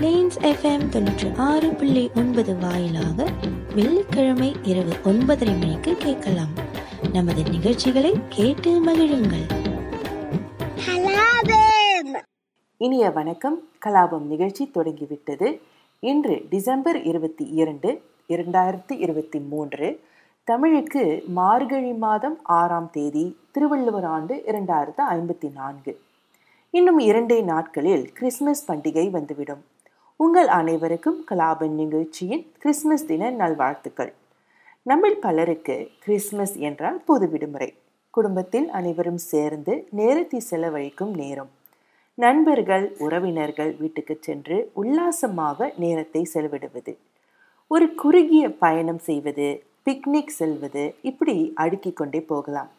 Planes FM தொண்ணூற்றி ஆறு புள்ளி ஒன்பது வாயிலாக வெள்ளிக்கிழமை இரவு ஒன்பதரை மணிக்கு கேட்கலாம். நமது நிகழ்ச்சிகளை கேட்டு மகிழுங்கள். இனிய வணக்கம். கலாபம் நிகழ்ச்சி தொடங்கிவிட்டது. இன்று டிசம்பர் இருபத்தி இரண்டு இரண்டாயிரத்தி இருபத்தி மூன்று தமிழுக்கு மார்கழி மாதம் ஆறாம் தேதி திருவள்ளுவர் ஆண்டு இரண்டாயிரத்து ஐம்பத்தி நான்கு. இன்னும் இரண்டே நாட்களில் கிறிஸ்மஸ் பண்டிகை வந்துவிடும். உங்கள் அனைவருக்கும் கலாபன் நிகழ்ச்சியின் கிறிஸ்மஸ் தின நல்வாழ்த்துக்கள். நம்மில் பலருக்கு கிறிஸ்மஸ் என்றால் பொது விடுமுறை. குடும்பத்தில் அனைவரும் சேர்ந்து நேரத்தை செலவழிக்கும் நேரம். நண்பர்கள் உறவினர்கள் வீட்டுக்கு சென்று உல்லாசமாக நேரத்தை செலவிடுவது. ஒரு குறுகிய பயணம் செய்வது பிக்னிக் செல்வது இப்படி அடுக்கிக் கொண்டே போகலாம்.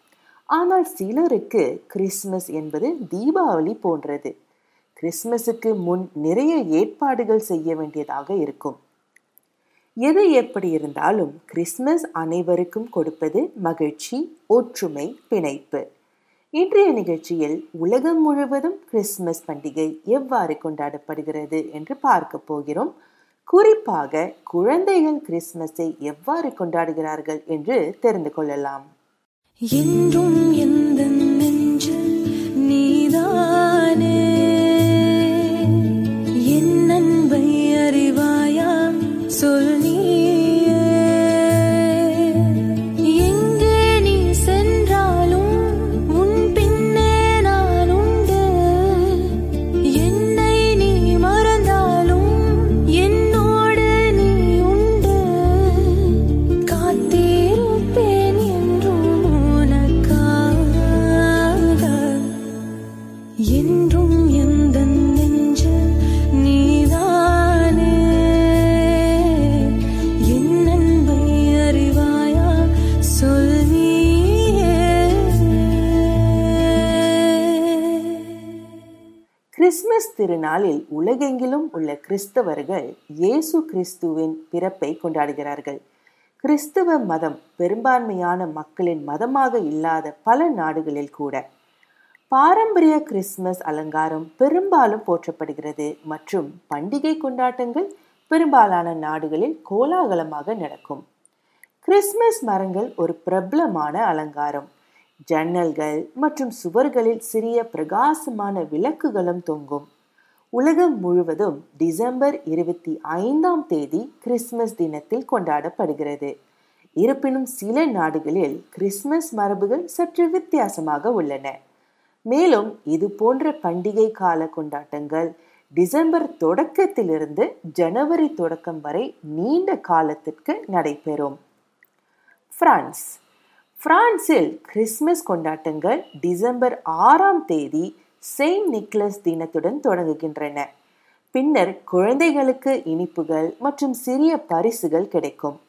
ஆனால் சிலருக்கு கிறிஸ்மஸ் என்பது தீபாவளி போன்றது. கிறிஸ்மஸுக்கு முன் நிறைய ஏற்பாடுகள் செய்ய வேண்டியதாக இருக்கும். எது எப்படி இருந்தாலும் கிறிஸ்மஸ் அனைவருக்கும் கொடுப்பது மகிழ்ச்சி ஒற்றுமை பிணைப்பு. இன்றைய நிகழ்ச்சியில் உலகம் முழுவதும் கிறிஸ்மஸ் பண்டிகை எவ்வாறு கொண்டாடப்படுகிறது என்று பார்க்க போகிறோம். குறிப்பாக குழந்தைகள் கிறிஸ்மஸை எவ்வாறு கொண்டாடுகிறார்கள் என்று தெரிந்து கொள்ளலாம். என்றும் திருநாளில் உலகெங்கிலும் உள்ள கிறிஸ்தவர்கள் இயேசு கிறிஸ்துவின் பிறப்பை கொண்டாடுகிறார்கள். கிறிஸ்தவ மதம் பெரும்பான்மையான மக்களின் மதமாக இல்லாத பல நாடுகளில் கூட பாரம்பரிய கிறிஸ்துமஸ் அலங்காரம் பெரும்பாலும் போற்றப்படுகிறது. மற்றும் பண்டிகை கொண்டாட்டங்கள் பெரும்பாலான நாடுகளில் கோலாகலமாக நடக்கும். கிறிஸ்துமஸ் மரங்கள் ஒரு பிரபலமான அலங்காரம். ஜன்னல்கள் மற்றும் சுவர்களில் சிறிய பிரகாசமான விளக்குகளும் தொங்கும். உலகம் முழுவதும் டிசம்பர் இருபத்தி ஐந்தாம் தேதி கிறிஸ்துமஸ் தினத்தில் கொண்டாடப்படுகிறது. இருப்பினும் சில நாடுகளில் கிறிஸ்துமஸ் மரபுகள் சற்று வித்தியாசமாக உள்ளன. மேலும் இது போன்ற பண்டிகை கால கொண்டாட்டங்கள் டிசம்பர் தொடக்கத்திலிருந்து ஜனவரி தொடக்கம் வரை நீண்ட காலத்திற்கு நடைபெறும். பிரான்ஸ். பிரான்சில் கிறிஸ்மஸ் கொண்டாட்டங்கள் டிசம்பர் ஆறாம் தேதி செயின்ட் நிக்லஸ் தினத்துடன் தொடங்குகின்றன. பின்னர் குழந்தைகளுக்கு இனிப்புகள் மற்றும் சிறிய பரிசுகள் கிடைக்கும்.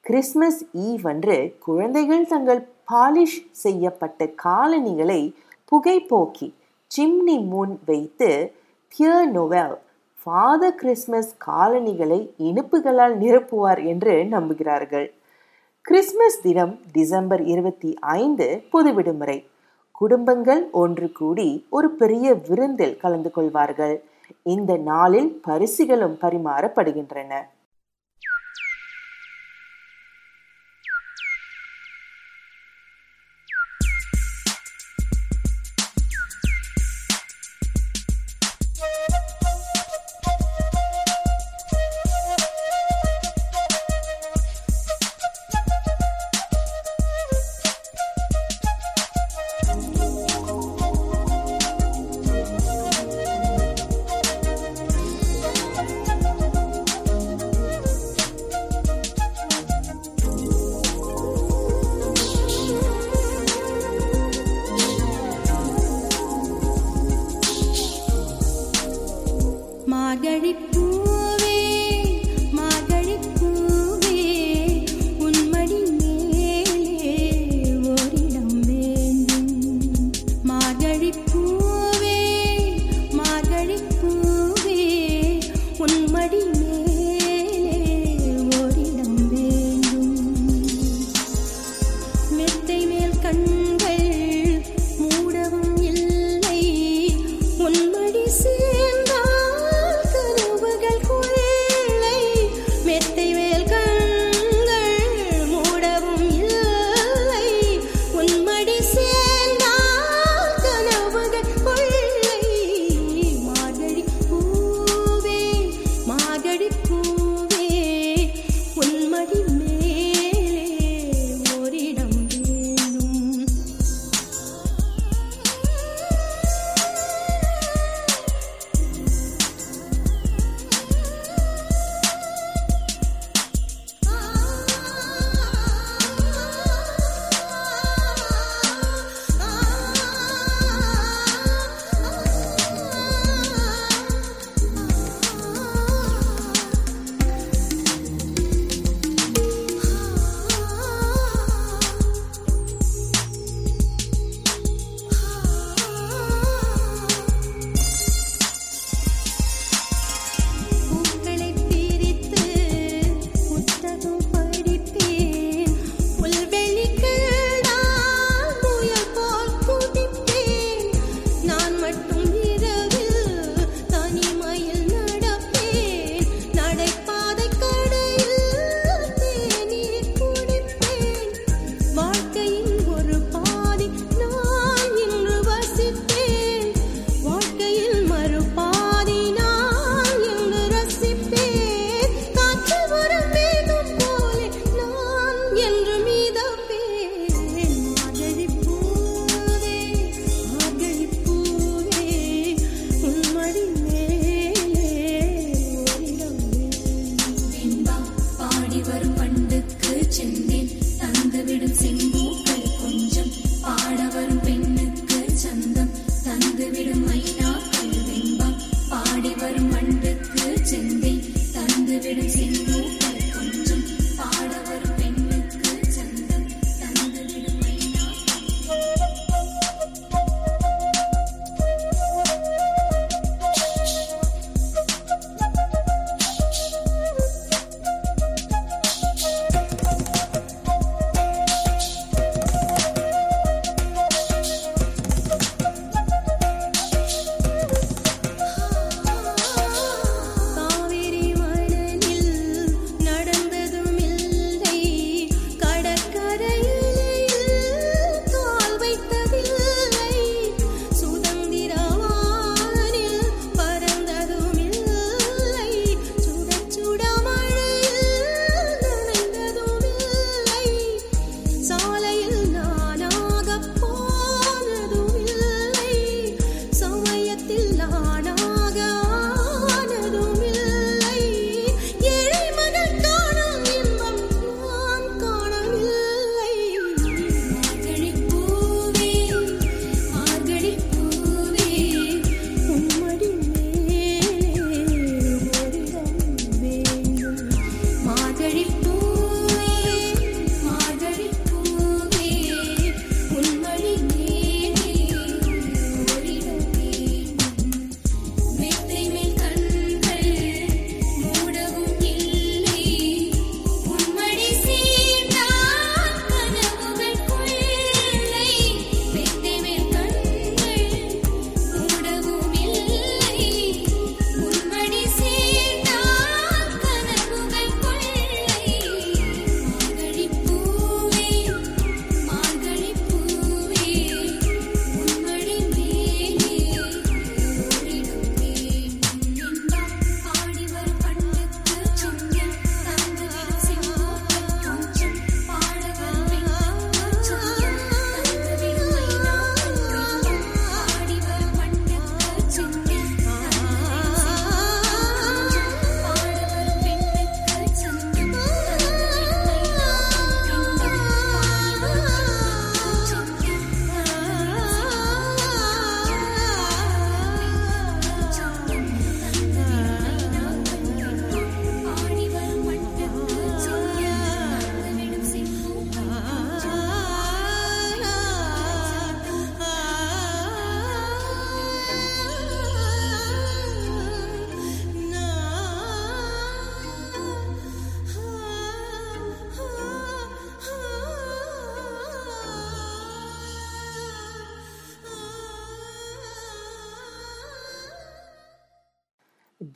கிறிஸ்மஸ் ஈவ் அன்று குழந்தைகள் தங்கள் பாலிஷ் செய்யப்பட்ட காலணிகளை புகைப்போக்கி சிம்னி முன் வைத்து பியர் நோவெல் ஃபாதர் கிறிஸ்மஸ் காலணிகளை இனிப்புகளால் நிரப்புவார் என்று நம்புகிறார்கள். கிறிஸ்மஸ் தினம் டிசம்பர் இருபத்தி ஐந்து பொது விடுமுறை குடும்பங்கள் ஒன்று கூடி ஒரு பெரிய விருந்தில் கலந்து கொள்வார்கள். இந்த நாளில் பரிசுகளும் பரிமாறப்படுகின்றன.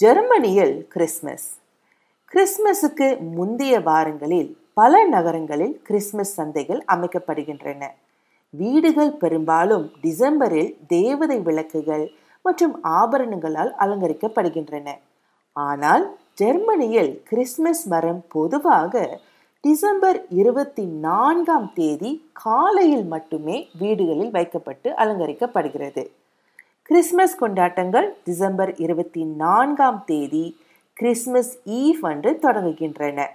ஜெர்மனியில் கிறிஸ்மஸ் கிறிஸ்மஸுக்கு முந்தைய வாரங்களில் பல நகரங்களில் கிறிஸ்மஸ் சந்தைகள் அமைக்கப்படுகின்றன. வீடுகள் பெரும்பாலும் டிசம்பரில் தேவதை விளக்குகள் மற்றும் ஆபரணங்களால் அலங்கரிக்கப்படுகின்றன. ஆனால் ஜெர்மனியில் கிறிஸ்மஸ் மரம் பொதுவாக டிசம்பர் இருபத்தி நான்காம் தேதி காலையில் மட்டுமே வீடுகளில் வைக்கப்பட்டு அலங்கரிக்கப்படுகிறது. கிறிஸ்மஸ் கொண்டாட்டங்கள் டிசம்பர் இருபத்தி நான்காம் தேதி கிறிஸ்மஸ் ஈவ் அன்று தொடங்குகின்றன.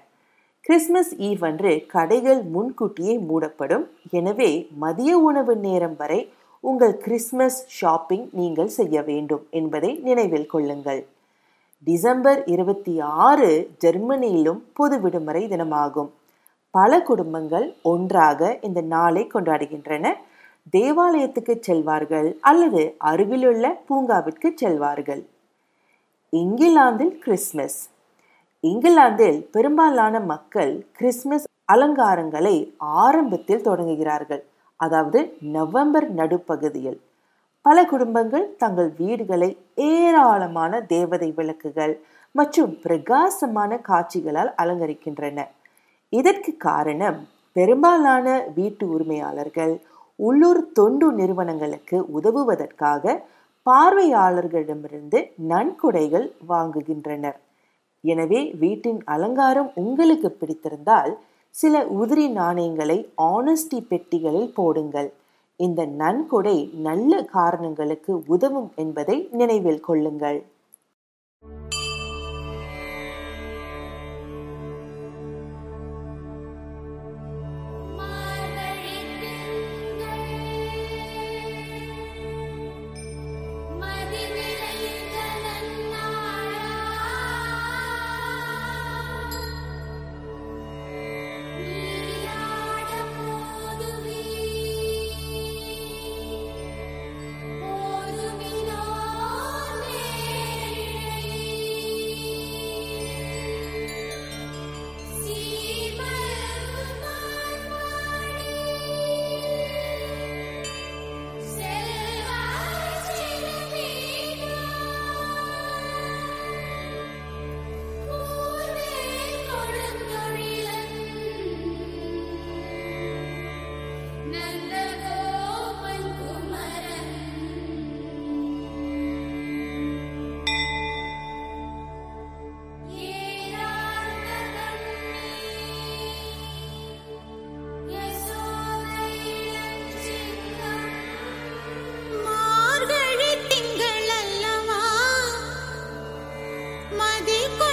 கிறிஸ்மஸ் ஈவ் அன்று கடைகள் முன்கூட்டியே மூடப்படும். எனவே மதிய உணவு நேரம் வரை உங்கள் கிறிஸ்மஸ் ஷாப்பிங் நீங்கள் செய்ய வேண்டும் என்பதை நினைவில் கொள்ளுங்கள். டிசம்பர் இருபத்தி ஆறு ஜெர்மனியிலும் பொது விடுமுறை தினமாகும். பல குடும்பங்கள் ஒன்றாக இந்த நாளை கொண்டாடுகின்றன. தேவாலயத்துக்கு செல்வார்கள் அல்லது அருகிலுள்ள பூங்காவிற்கு செல்வார்கள். இங்கிலாந்தில் கிறிஸ்மஸ் இங்கிலாந்தில் பெரும்பாலான மக்கள் கிறிஸ்மஸ் அலங்காரங்களை ஆரம்பத்தில் தொடங்குகிறார்கள். அதாவது நவம்பர் நடுப்பகுதியில். பல குடும்பங்கள் தங்கள் வீடுகளை ஏராளமான தேவதை விளக்குகள் மற்றும் பிரகாசமான காட்சிகளால் அலங்கரிக்கின்றன. இதற்கு காரணம் பெரும்பாலான வீட்டு உரிமையாளர்கள் உள்ளூர் தொண்டு நிறுவனங்களுக்கு உதவுவதற்காக பார்வையாளர்களிடமிருந்து நன்கொடைகள் வாங்குகின்றனர். எனவே வீட்டின் அலங்காரம் உங்களுக்கு பிடித்திருந்தால் சில உதிரி நாணயங்களை ஆனஸ்டி பெட்டிகளில் போடுங்கள். இந்த நன்கொடை நல்ல காரணங்களுக்கு உதவும் என்பதை நினைவில் கொள்ளுங்கள். de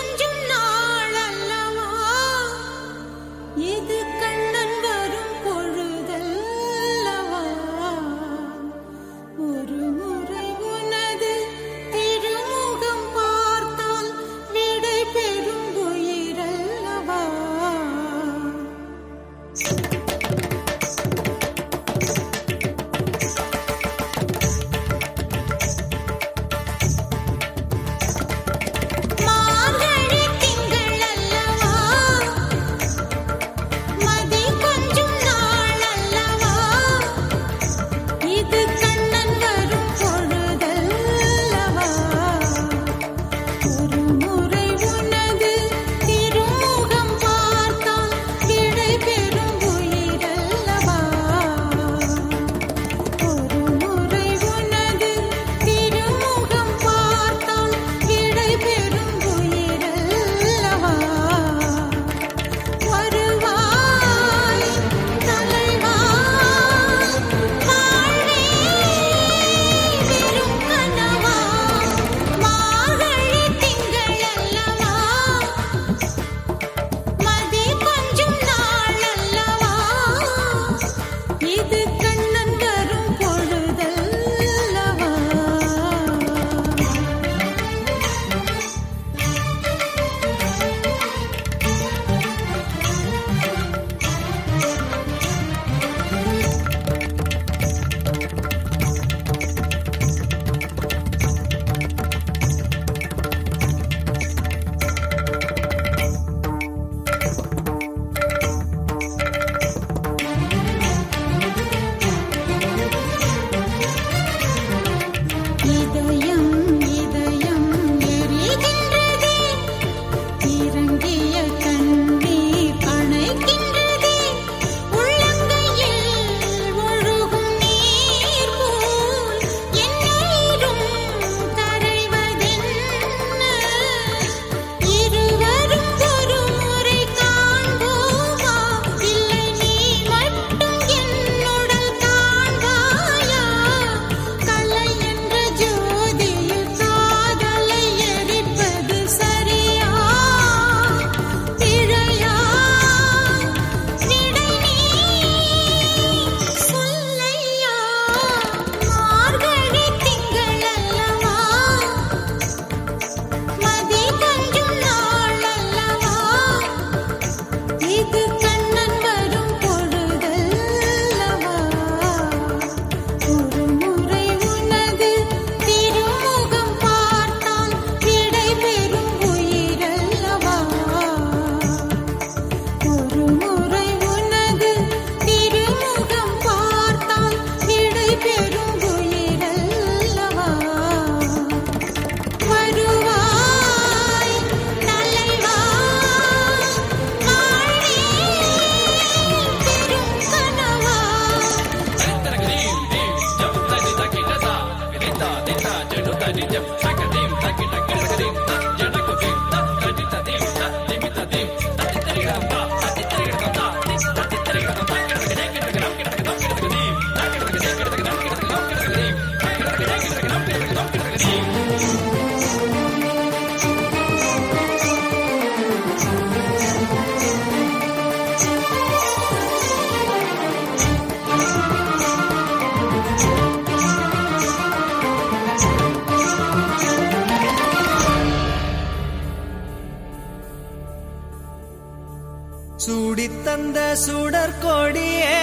பிறந்த சுடற்கொடியே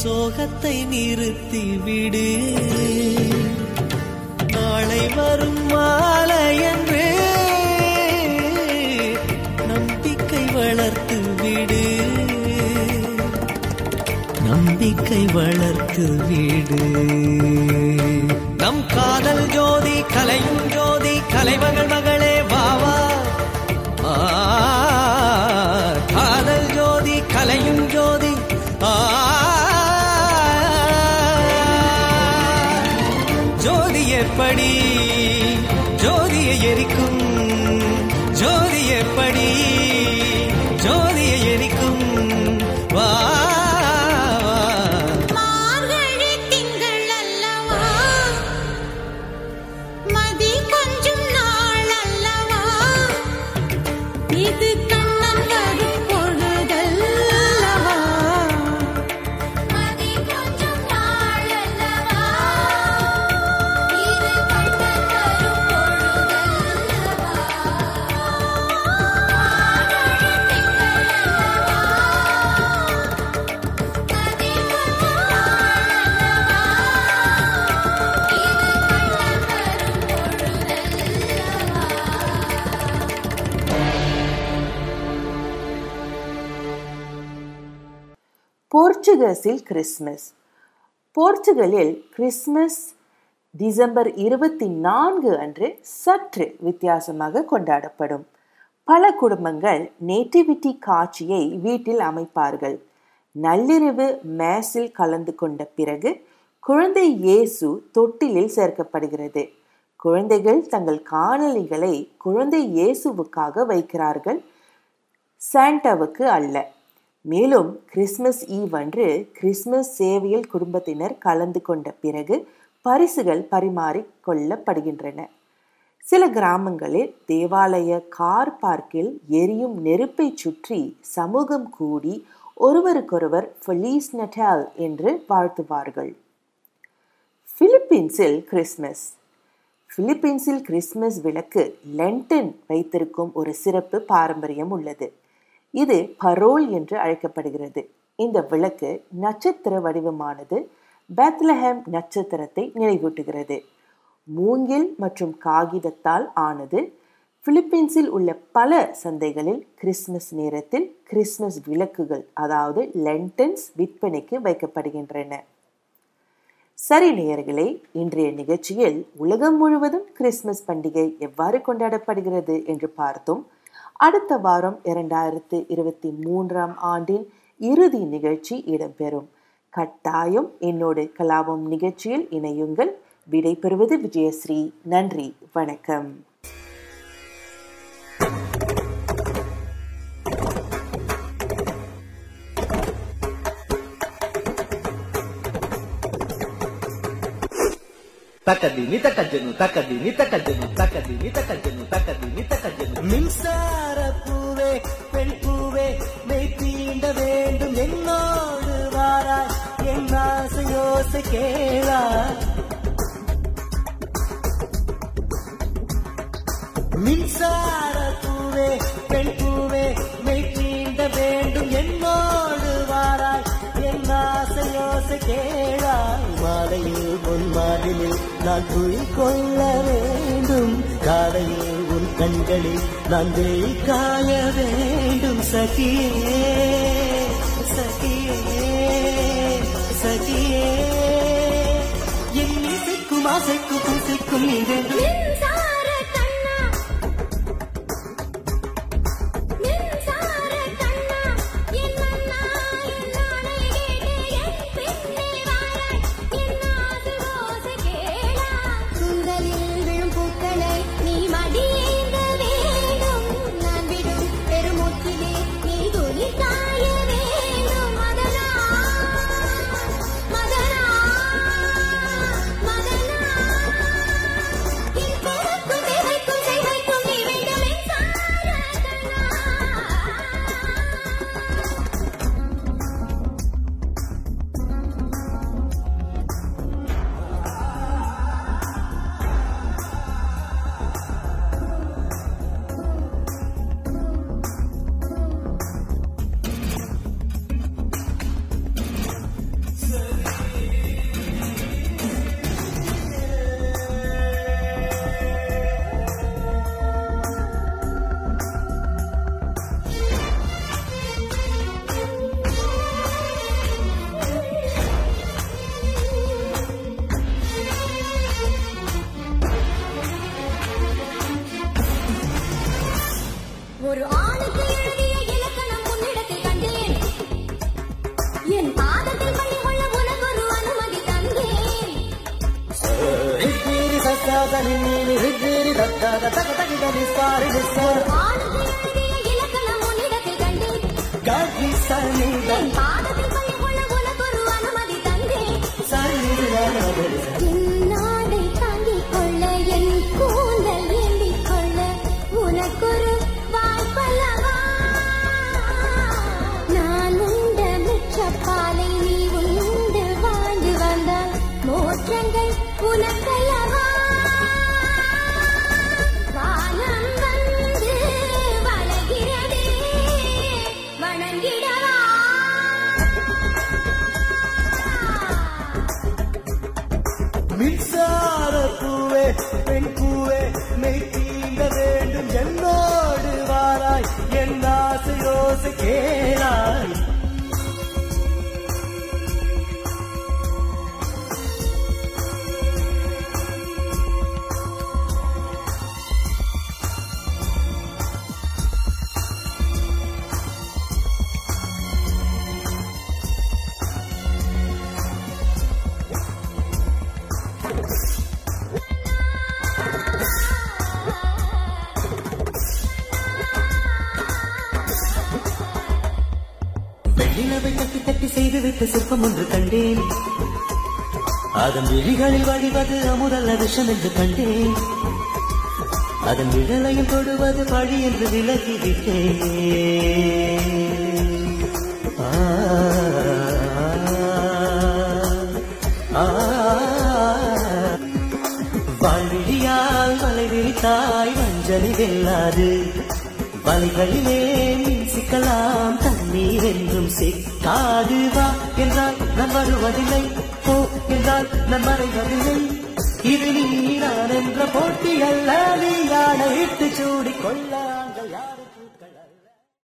சோகத்தை நிறுத்தி விடு நாளை வரும் மாலை என்று நம்பிக்கை வளர்த்து விடு நம்பிக்கை வளர்த்து விடு நம் காதல் ஜோதி கலையும் ஜோதி கலைவகள் மகள் ஜோதியை எரிக்கும் போர்ச்சுகஸில் கிறிஸ்மஸ் போர்ச்சுகலில் கிறிஸ்மஸ் டிசம்பர் இருபத்தி நான்கு அன்று சற்று வித்தியாசமாக கொண்டாடப்படும். பல குடும்பங்கள் நேட்டிவிட்டி காட்சியை வீட்டில் அமைப்பார்கள். நள்ளிரவு மேஸில் கலந்து கொண்ட பிறகு குழந்தை இயேசு தொட்டிலில் சேர்க்கப்படுகிறது. குழந்தைகள் தங்கள் காணொளிகளை குழந்தை இயேசுவுக்காக வைக்கிறார்கள். சாண்டாவுக்கு அல்ல. மேலும் கிறிஸ்மஸ் ஈவ் அன்று கிறிஸ்மஸ் சேவையில் குடும்பத்தினர் கலந்து கொண்ட பிறகு பரிசுகள் பரிமாறிக் கொள்ளப்படுகின்றன. சில கிராமங்களில் தேவாலய கார் பார்க்கில் எரியும் நெருப்பை சுற்றி சமூகம் கூடி ஒருவருக்கொருவர் ஃபெலீஸ் நட்டால் என்று வாழ்த்துவார்கள். பிலிப்பீன்ஸில் கிறிஸ்மஸ் பிலிப்பீன்ஸில் கிறிஸ்மஸ் விளக்கு லென்டன் வைத்திருக்கும் ஒரு சிறப்பு பாரம்பரியம் உள்ளது. இது பரோல் என்று அழைக்கப்படுகிறது. இந்த விளக்கு நட்சத்திர வடிவமானது பெத்லஹேம் நட்சத்திரத்தை நினைவூட்டுகிறது. மூங்கில் மற்றும் காகிதத்தால் ஆனது பிலிப்பீன்ஸில் உள்ள பல சந்தைகளில் கிறிஸ்மஸ் நேரத்தில் கிறிஸ்மஸ் விளக்குகள் அதாவது லென்டன்ஸ் விற்பனைக்கு வைக்கப்படுகின்றன. சரி நேயர்களே இன்றைய நிகழ்ச்சியில் உலகம் முழுவதும் கிறிஸ்மஸ் பண்டிகை எவ்வாறு கொண்டாடப்படுகிறது என்று பார்த்தோம். அடுத்த வாரம் இரண்டாயிரத்து இருபத்தி மூன்றாம் ஆண்டின் இறுதி நிகழ்ச்சி இடம்பெறும். கட்டாயம் என்னோடு கலாபம் நிகழ்ச்சியில் இணையுங்கள். விடைபெறுவது விஜயஸ்ரீ. நன்றி. வணக்கம். தக்கதினி தக்கஜனு தக்கதினி தக்கஜனு தக்கதினி தக்கஜனு தக்கதினி தக்கஜனு மின்சார பூவே பெண் பூவே மெய் தீண்ட வேண்டும். என்னோடு வாராய் என் ஆசை யோசை கேளா. மின்சார பூவே பெண் பூவே ஆசை யோசை கேளாய் மாலையில் உன் மாதிலில் நான் துயில் கொள்ள வேண்டும். காலையில் உன் கண்களில் நான் வெயில் காய வேண்டும். சகியே சகியே சகியே. என் இசைக்கும் ஆசைக்கும் புசைக்கும் நீ దని నీని హిజ్జీరి దక్కద తగతగి గని సారి నిస్సర్ గడ్డి தட்டி தட்டி செய்து விட்டு சுப்பம் ஒன்று கண்டேன். அதன் விழிகளில் வழிவது அமுதல்ல விஷம் என்று கண்டேன். அதன் விழலையும் தொடுவது பழி என்று விலகிவிட்டேன் ஆ, ஆ, வாழ்விழியால் மலை விரித்தாய் வஞ்சலி வெல்லாது. வலைகளிலே மின் சிக்கலாம். சிக்காது வா என்றால் நான் வருவதில்லை. போ என்றால் நான் மறைவதில்லை. இது நீ நான் என்ற போட்டி அல்ல நீ யானை இட்டு சூடி கொள்ளாங்கள்